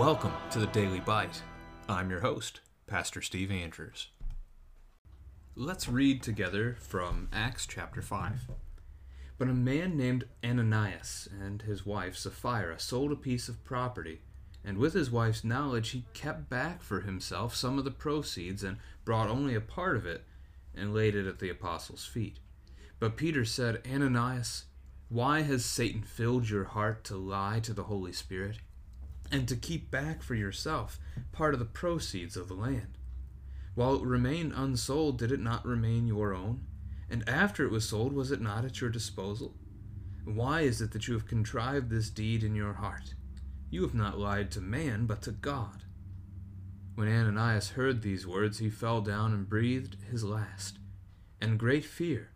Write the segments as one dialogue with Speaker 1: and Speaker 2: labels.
Speaker 1: Welcome to the Daily Bite. I'm your host, Pastor Steve Andrews. Let's read together from Acts chapter 5. But a man named Ananias and his wife Sapphira sold a piece of property, and with his wife's knowledge he kept back for himself some of the proceeds and brought only a part of it and laid it at the apostles' feet. But Peter said, Ananias, why has Satan filled your heart to lie to the Holy Spirit and to keep back for yourself part of the proceeds of the land? While it remained unsold, did it not remain your own? And after it was sold, was it not at your disposal? Why is it that you have contrived this deed in your heart? You have not lied to man, but to God. When Ananias heard these words, he fell down and breathed his last, and great fear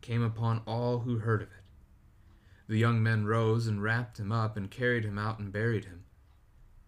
Speaker 1: came upon all who heard of it. The young men rose and wrapped him up and carried him out and buried him.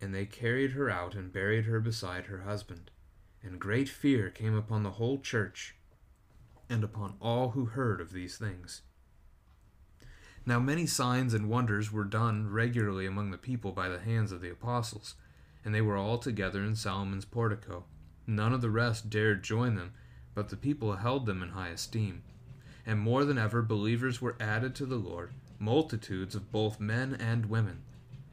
Speaker 1: and they carried her out and buried her beside her husband. And great fear came upon the whole church and upon all who heard of these things. Now many signs and wonders were done regularly among the people by the hands of the apostles, and they were all together in Solomon's portico. None of the rest dared join them, but the people held them in high esteem. And more than ever believers were added to the Lord, multitudes of both men and women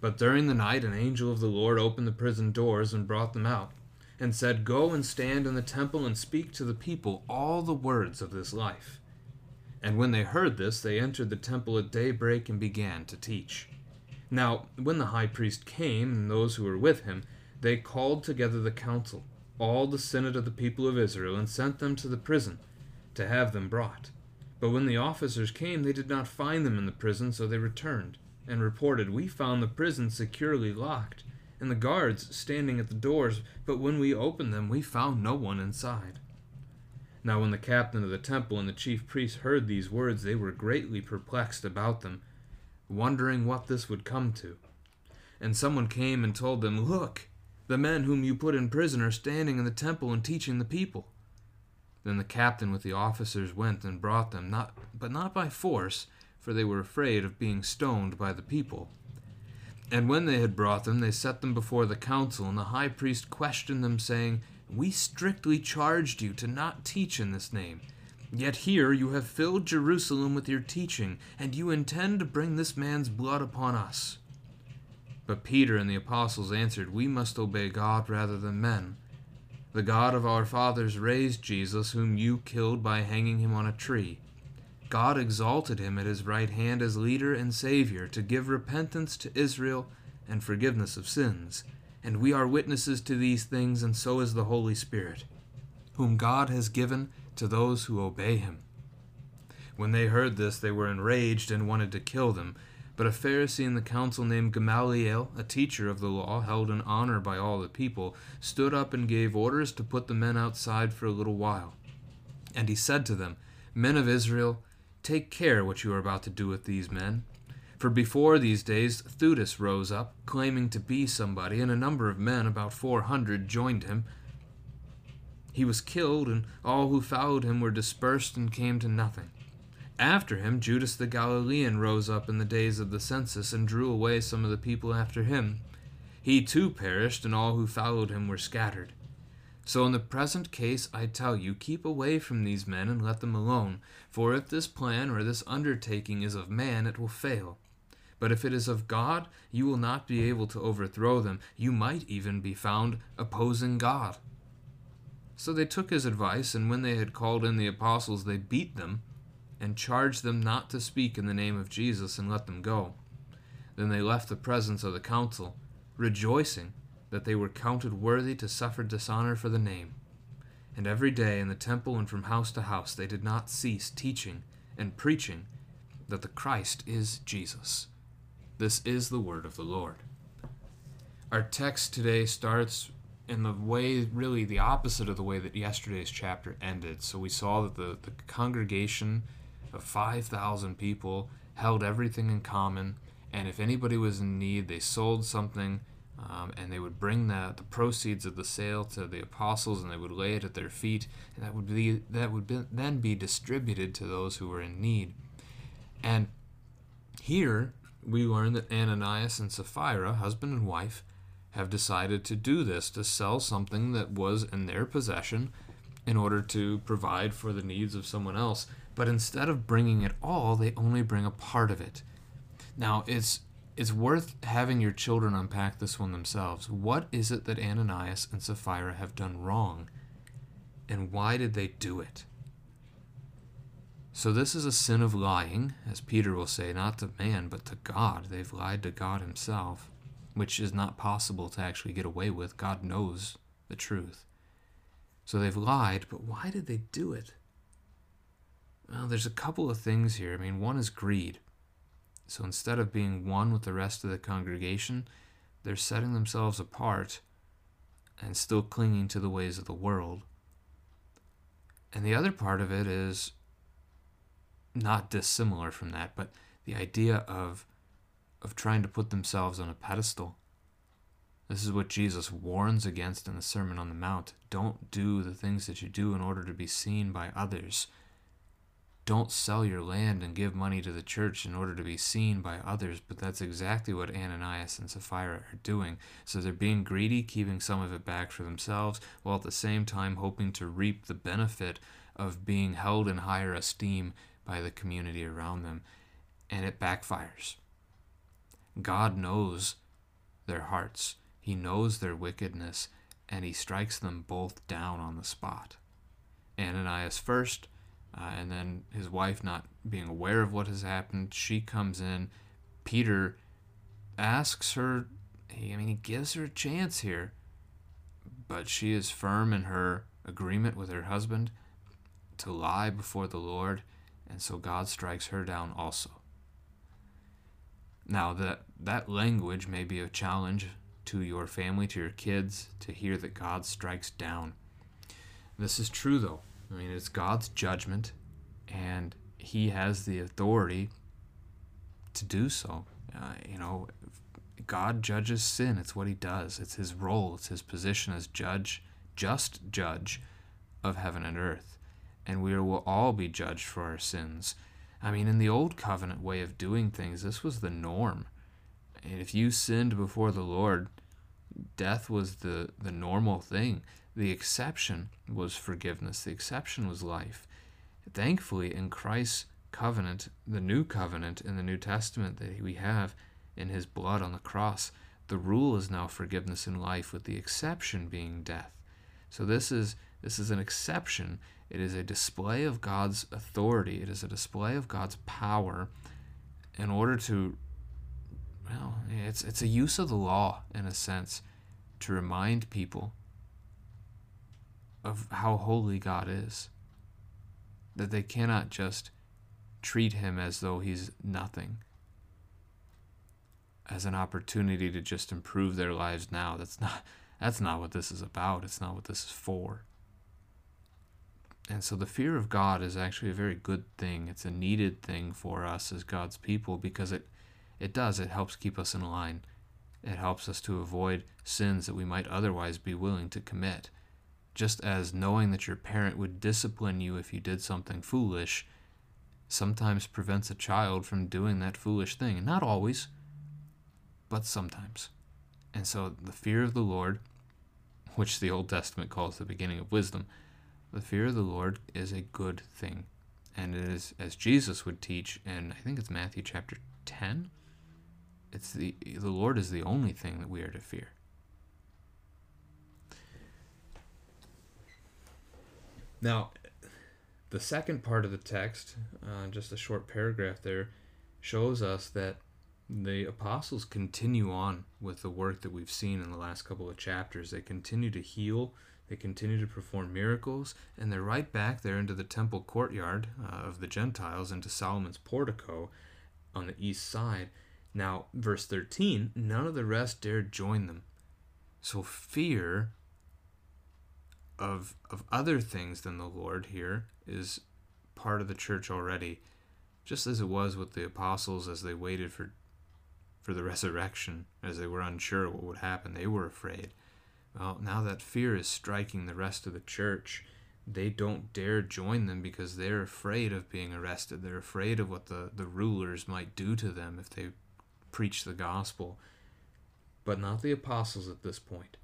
Speaker 1: But during the night an angel of the Lord opened the prison doors and brought them out, and said, Go and stand in the temple and speak to the people all the words of this life. And when they heard this, they entered the temple at daybreak and began to teach. Now, when the high priest came, and those who were with him, they called together the council, all the synod of the people of Israel, and sent them to the prison, to have them brought. But when the officers came, they did not find them in the prison, so they returned and reported, We found the prison securely locked, and the guards standing at the doors, but when we opened them, we found no one inside. Now, when the captain of the temple and the chief priests heard these words, they were greatly perplexed about them, wondering what this would come to. And someone came and told them, Look, the men whom you put in prison are standing in the temple and teaching the people. Then the captain with the officers went and brought them, not, but not by force for they were afraid of being stoned by the people. And when they had brought them, they set them before the council, and the high priest questioned them, saying, We strictly charged you to not teach in this name. Yet here you have filled Jerusalem with your teaching, and you intend to bring this man's blood upon us. But Peter and the apostles answered, We must obey God rather than men. The God of our fathers raised Jesus, whom you killed by hanging him on a tree. God exalted him at his right hand as leader and Savior to give repentance to Israel and forgiveness of sins. And we are witnesses to these things, and so is the Holy Spirit, whom God has given to those who obey him. When they heard this, they were enraged and wanted to kill them. But a Pharisee in the council named Gamaliel, a teacher of the law, held in honor by all the people, stood up and gave orders to put the men outside for a little while. And he said to them, Men of Israel, Take care what you are about to do with these men. For before these days, Theudas rose up, claiming to be somebody, and a number of men, about four hundred, joined him. He was killed, and all who followed him were dispersed and came to nothing. After him, Judas the Galilean rose up in the days of the census and drew away some of the people after him. He too perished, and all who followed him were scattered. So in the present case, I tell you, keep away from these men and let them alone, for if this plan or this undertaking is of man, it will fail. But if it is of God, you will not be able to overthrow them. You might even be found opposing God. So they took his advice, and when they had called in the apostles, they beat them and charged them not to speak in the name of Jesus and let them go. Then they left the presence of the council, rejoicing that they were counted worthy to suffer dishonor for the name. And every day in the temple and from house to house they did not cease teaching and preaching that the Christ is Jesus. This is the word of the Lord. Our text today starts in the way, really the opposite of the way that yesterday's chapter ended. So we saw that the, the congregation of 5,000 people held everything in common, and if anybody was in need, they sold something. Um, and they would bring the, the proceeds of the sale to the apostles, and they would lay it at their feet, and that would be that would be, then be distributed to those who were in need. And here we learn that Ananias and Sapphira, husband and wife, have decided to do this to sell something that was in their possession in order to provide for the needs of someone else. But instead of bringing it all, they only bring a part of it. Now, it's it's worth having your children unpack this one themselves. What is it that Ananias and Sapphira have done wrong? And why did they do it? So, this is a sin of lying, as Peter will say, not to man, but to God. They've lied to God Himself, which is not possible to actually get away with. God knows the truth. So, they've lied, but why did they do it? Well, there's a couple of things here. I mean, one is greed. So, instead of being one with the rest of the congregation, they're setting themselves apart and still clinging to the ways of the world. And the other part of it is not dissimilar from that, but the idea of of trying to put themselves on a pedestal. This is what Jesus warns against in the Sermon on the Mount. Don't do the things that you do in order to be seen by others. Don't sell your land and give money to the church in order to be seen by others, but that's exactly what Ananias and Sapphira are doing. So they're being greedy, keeping some of it back for themselves, while at the same time hoping to reap the benefit of being held in higher esteem by the community around them, and it backfires. God knows their hearts, He knows their wickedness, and He strikes them both down on the spot. Ananias first, uh, and then his wife not being aware of what has happened, she comes in. Peter asks her, I mean, he gives her a chance here, but she is firm in her agreement with her husband to lie before the Lord and so God strikes her down also. Now that that language may be a challenge to your family, to your kids, to hear that God strikes down. This is true though. I mean, it's God's judgment, and He has the authority to do so. Uh, you know, God judges sin. It's what He does. It's His role. It's His position as judge, just judge of heaven and earth and we will all be judged for our sins. I mean, in the old covenant way of doing things, this was the norm. And if you sinned before the Lord, death was the, the normal thing. The exception was forgiveness, the exception was life. Thankfully, in Christ's covenant, the new covenant in the New Testament that we have in his blood on the cross, the rule is now forgiveness in life, with the exception being death. So this is this is an exception it is a display of God's authority. It is a display of God's power in order to, well, it's, it's a use of the law, in a sense, to remind people of how holy God is. That they cannot just treat him as though he's nothing, as an opportunity to just improve their lives now. That's not, that's not what this is about. It's not what this is for. And so the fear of God is actually a very good thing. It's a needed thing for us as God's people because it it does it helps keep us in line. It helps us to avoid sins that we might otherwise be willing to commit. Just as knowing that your parent would discipline you if you did something foolish sometimes prevents a child from doing that foolish thing. Not always, but sometimes. And so the fear of the Lord, which the Old Testament calls the beginning of wisdom, the fear of the Lord is a good thing. And it is, as Jesus would teach, and I think it's Matthew chapter 10, it's the the Lord is the only thing that we are to fear. Now, the second part of the text, uh, just a short paragraph there, shows us that the apostles continue on with the work that we've seen in the last couple of chapters. They continue to heal, they continue to perform miracles, and they're right back there into the temple courtyard uh, of the Gentiles, into Solomon's portico on the east side. Now, verse 13 none of the rest dared join them. So, fear of, of other things than the Lord here is part of the church already, just as it was with the apostles as they waited for for the resurrection, as they were unsure what would happen. They were afraid. Well, now that fear is striking the rest of the church, they don't dare join them because they're afraid of being arrested. They're afraid of what the, the rulers might do to them if they preach the gospel. But not the apostles at this point.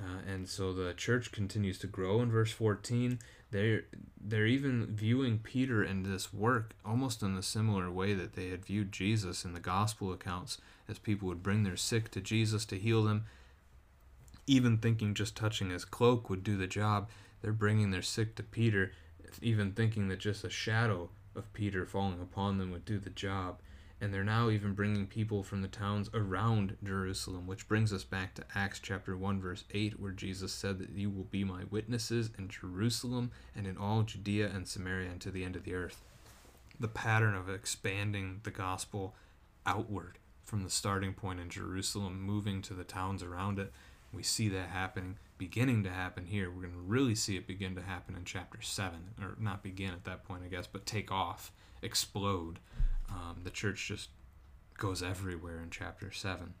Speaker 1: Uh, and so the church continues to grow. In verse 14 they're they're even viewing Peter and this work almost in a similar way that they had viewed Jesus in the gospel accounts as people would bring their sick to Jesus to heal them. Even thinking just touching his cloak would do the job. They're bringing their sick to Peter even thinking that just a shadow of Peter falling upon them would do the job and they're now even bringing people from the towns around Jerusalem, which brings us back to Acts chapter 1, verse 8, where Jesus said that you will be my witnesses in Jerusalem and in all Judea and Samaria and to the end of the earth. The pattern of expanding the gospel outward from the starting point in Jerusalem, moving to the towns around it. We see that happening, beginning to happen here. We're going to really see it begin to happen in chapter 7, or not begin at that point, I guess, but take off, explode um, the church just goes everywhere in chapter 7.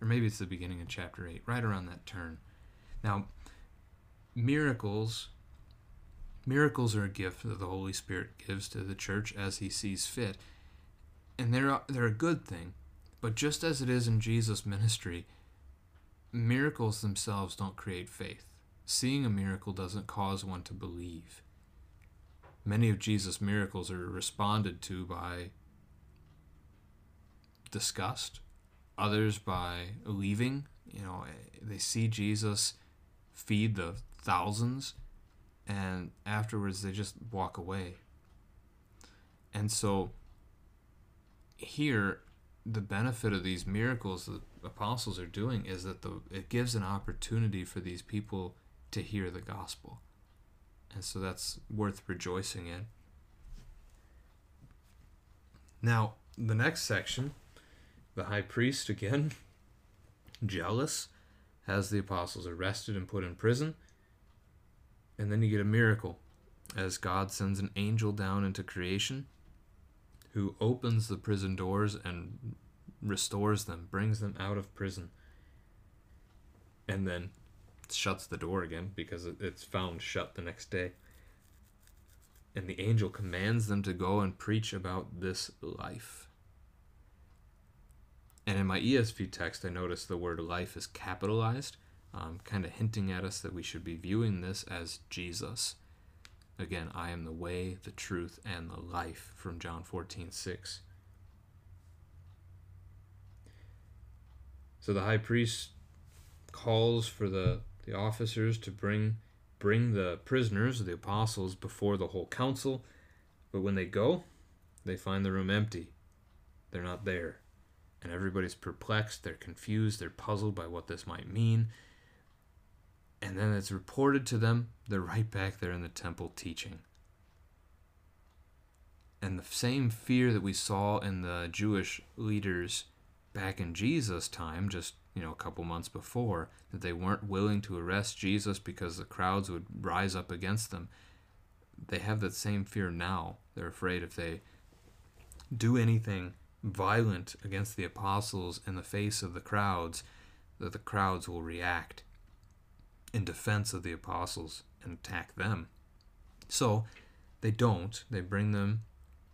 Speaker 1: Or maybe it's the beginning of chapter 8, right around that turn. Now, miracles miracles are a gift that the Holy Spirit gives to the church as he sees fit. And they're they're a good thing. But just as it is in Jesus' ministry, miracles themselves don't create faith. Seeing a miracle doesn't cause one to believe. Many of Jesus' miracles are responded to by disgust, others by leaving. You know, eh, they see Jesus feed the thousands, and afterwards they just walk away. And so, here, the benefit of these miracles the apostles are doing is that the it gives an opportunity for these people to hear the gospel. And so that's worth rejoicing in. Now, the next section the high priest, again, jealous, has the apostles arrested and put in prison. And then you get a miracle as God sends an angel down into creation who opens the prison doors and restores them, brings them out of prison, and then shuts the door again because it's found shut the next day. And the angel commands them to go and preach about this life. And in my ESV text, I noticed the word life is capitalized, um, kind of hinting at us that we should be viewing this as Jesus. Again, I am the way, the truth, and the life from John 14 6. So the high priest calls for the, the officers to bring bring the prisoners, the apostles, before the whole council. But when they go, they find the room empty. They're not there and everybody's perplexed, they're confused, they're puzzled by what this might mean. And then it's reported to them, they're right back there in the temple teaching. And the same fear that we saw in the Jewish leaders back in Jesus' time, just you know, a couple months before, that they weren't willing to arrest Jesus because the crowds would rise up against them. They have that same fear now. They're afraid if they do anything violent against the apostles in the face of the crowds, that the crowds will react in defense of the apostles and attack them. So they don't. They bring them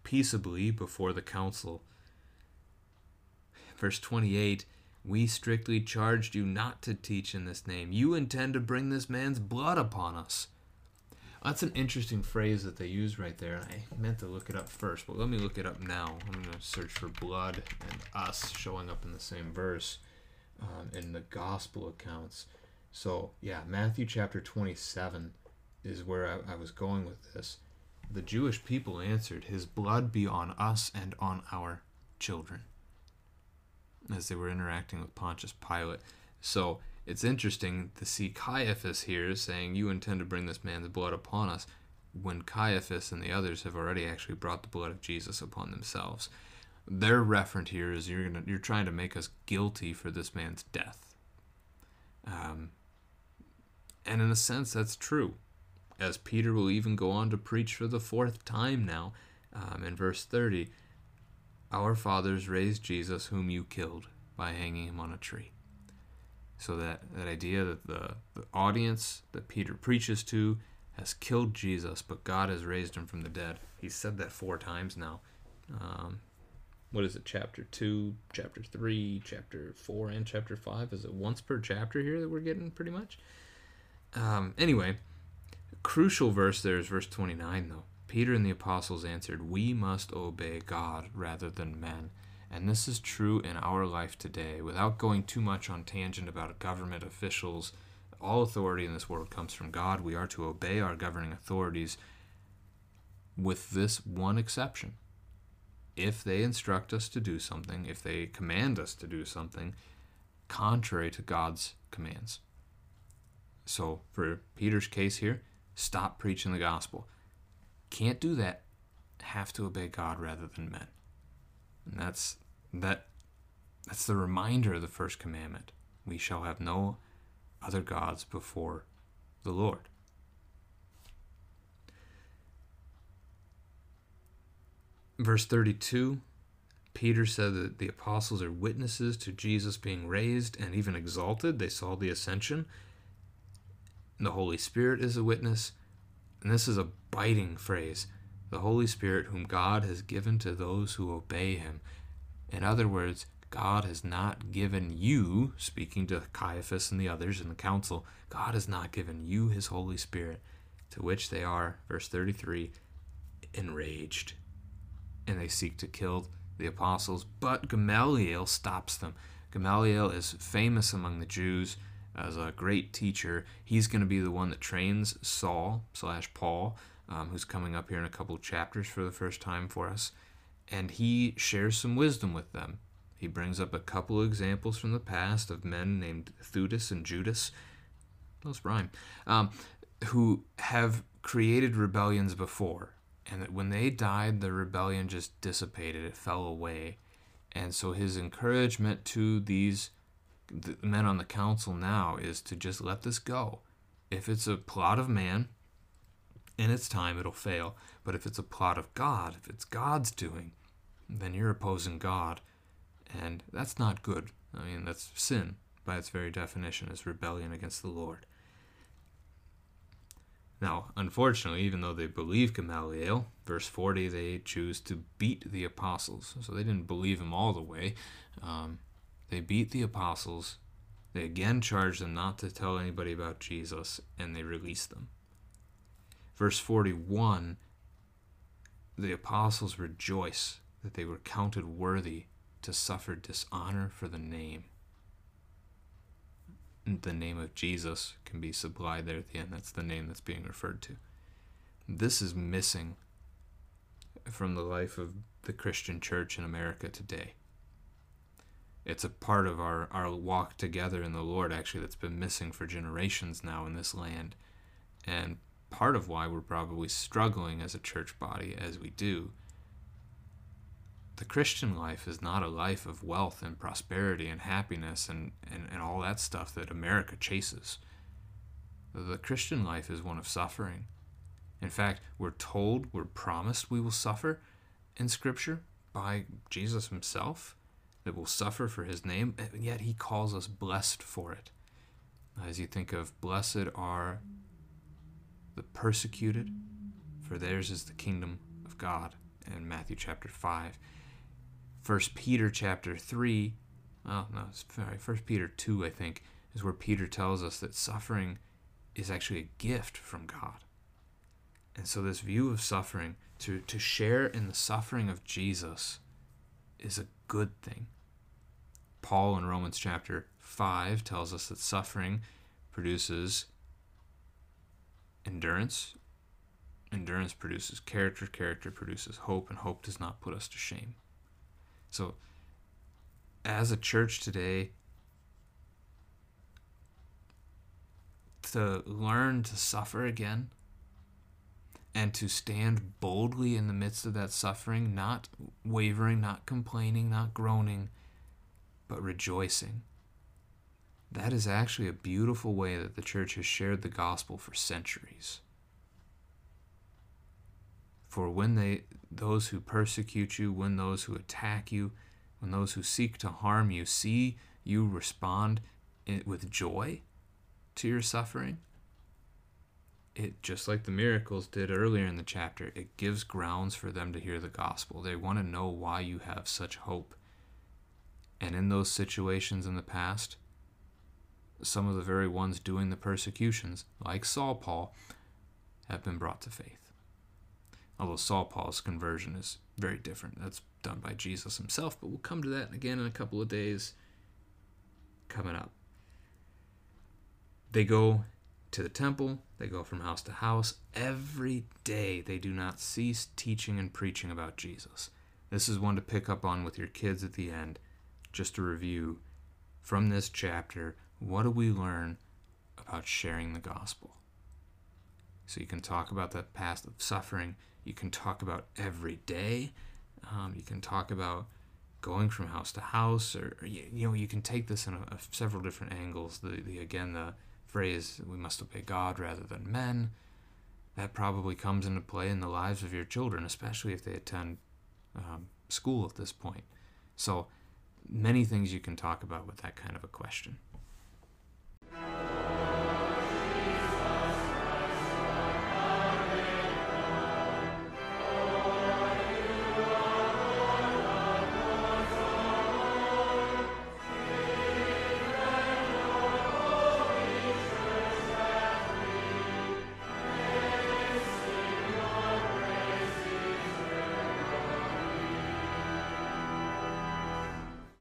Speaker 1: peaceably before the council. Verse 28 We strictly charged you not to teach in this name. You intend to bring this man's blood upon us. That's an interesting phrase that they use right there. I meant to look it up first, but let me look it up now. I'm going to search for blood and us showing up in the same verse um, in the gospel accounts. So, yeah, Matthew chapter 27 is where I, I was going with this. The Jewish people answered, His blood be on us and on our children, as they were interacting with Pontius Pilate. So, it's interesting to see Caiaphas here saying, You intend to bring this man's blood upon us, when Caiaphas and the others have already actually brought the blood of Jesus upon themselves. Their referent here is you're gonna you're trying to make us guilty for this man's death. Um, and in a sense, that's true, as Peter will even go on to preach for the fourth time now, um, in verse thirty. Our fathers raised Jesus, whom you killed by hanging him on a tree. So that, that idea that the, the audience that Peter preaches to has killed Jesus, but God has raised him from the dead. He's said that four times now. Um, what is it, chapter 2, chapter 3, chapter 4, and chapter 5? Is it once per chapter here that we're getting pretty much? Um, anyway, crucial verse there is verse 29, though. Peter and the apostles answered, We must obey God rather than men. And this is true in our life today. Without going too much on tangent about government officials, all authority in this world comes from God. We are to obey our governing authorities with this one exception. If they instruct us to do something, if they command us to do something contrary to God's commands. So, for Peter's case here, stop preaching the gospel. Can't do that. Have to obey God rather than men. And that's that that's the reminder of the first commandment. We shall have no other gods before the Lord. Verse 32 Peter said that the apostles are witnesses to Jesus being raised and even exalted. They saw the ascension. The Holy Spirit is a witness. And this is a biting phrase the Holy Spirit, whom God has given to those who obey him. In other words, God has not given you, speaking to Caiaphas and the others in the council, God has not given you his Holy Spirit, to which they are, verse 33, enraged. And they seek to kill the apostles, but Gamaliel stops them. Gamaliel is famous among the Jews as a great teacher. He's going to be the one that trains Saul slash Paul, um, who's coming up here in a couple chapters for the first time for us and he shares some wisdom with them. He brings up a couple examples from the past of men named Theudas and Judas, those rhyme, um, who have created rebellions before, and that when they died, the rebellion just dissipated, it fell away. And so his encouragement to these the men on the council now is to just let this go. If it's a plot of man, in its time it'll fail. But if it's a plot of God, if it's God's doing, then you're opposing God. And that's not good. I mean, that's sin by its very definition, is rebellion against the Lord. Now, unfortunately, even though they believe Gamaliel, verse 40, they choose to beat the apostles. So they didn't believe him all the way. Um, they beat the apostles. They again charge them not to tell anybody about Jesus, and they release them. Verse 41 the apostles rejoice that they were counted worthy to suffer dishonor for the name. The name of Jesus can be supplied there at the end. That's the name that's being referred to. This is missing from the life of the Christian church in America today. It's a part of our, our walk together in the Lord, actually, that's been missing for generations now in this land. And part of why we're probably struggling as a church body as we do the Christian life is not a life of wealth and prosperity and happiness and, and, and all that stuff that America chases. The Christian life is one of suffering. In fact, we're told, we're promised we will suffer in Scripture by Jesus Himself, that we'll suffer for His name, and yet He calls us blessed for it. As you think of, blessed are the persecuted, for theirs is the kingdom of God, in Matthew chapter 5. First Peter chapter three, oh no, sorry, First Peter two, I think, is where Peter tells us that suffering is actually a gift from God. And so, this view of suffering, to, to share in the suffering of Jesus, is a good thing. Paul in Romans chapter 5 tells us that suffering produces endurance. Endurance produces character. Character produces hope. And hope does not put us to shame. So, as a church today, to learn to suffer again and to stand boldly in the midst of that suffering, not wavering, not complaining, not groaning, but rejoicing. That is actually a beautiful way that the church has shared the gospel for centuries. For when they those who persecute you, when those who attack you, when those who seek to harm you see you respond with joy to your suffering, it just like the miracles did earlier in the chapter, it gives grounds for them to hear the gospel. They want to know why you have such hope. And in those situations in the past, some of the very ones doing the persecutions, like Saul Paul, have been brought to faith. Although Saul Paul's conversion is very different. That's done by Jesus himself, but we'll come to that again in a couple of days coming up. They go to the temple, they go from house to house. Every day they do not cease teaching and preaching about Jesus. This is one to pick up on with your kids at the end. Just to review from this chapter, what do we learn about sharing the gospel? So you can talk about that past of suffering. You can talk about every day. Um, you can talk about going from house to house, or, or you, you, know, you can take this in a, a, several different angles. The, the again the phrase "we must obey God rather than men." That probably comes into play in the lives of your children, especially if they attend um, school at this point. So many things you can talk about with that kind of a question.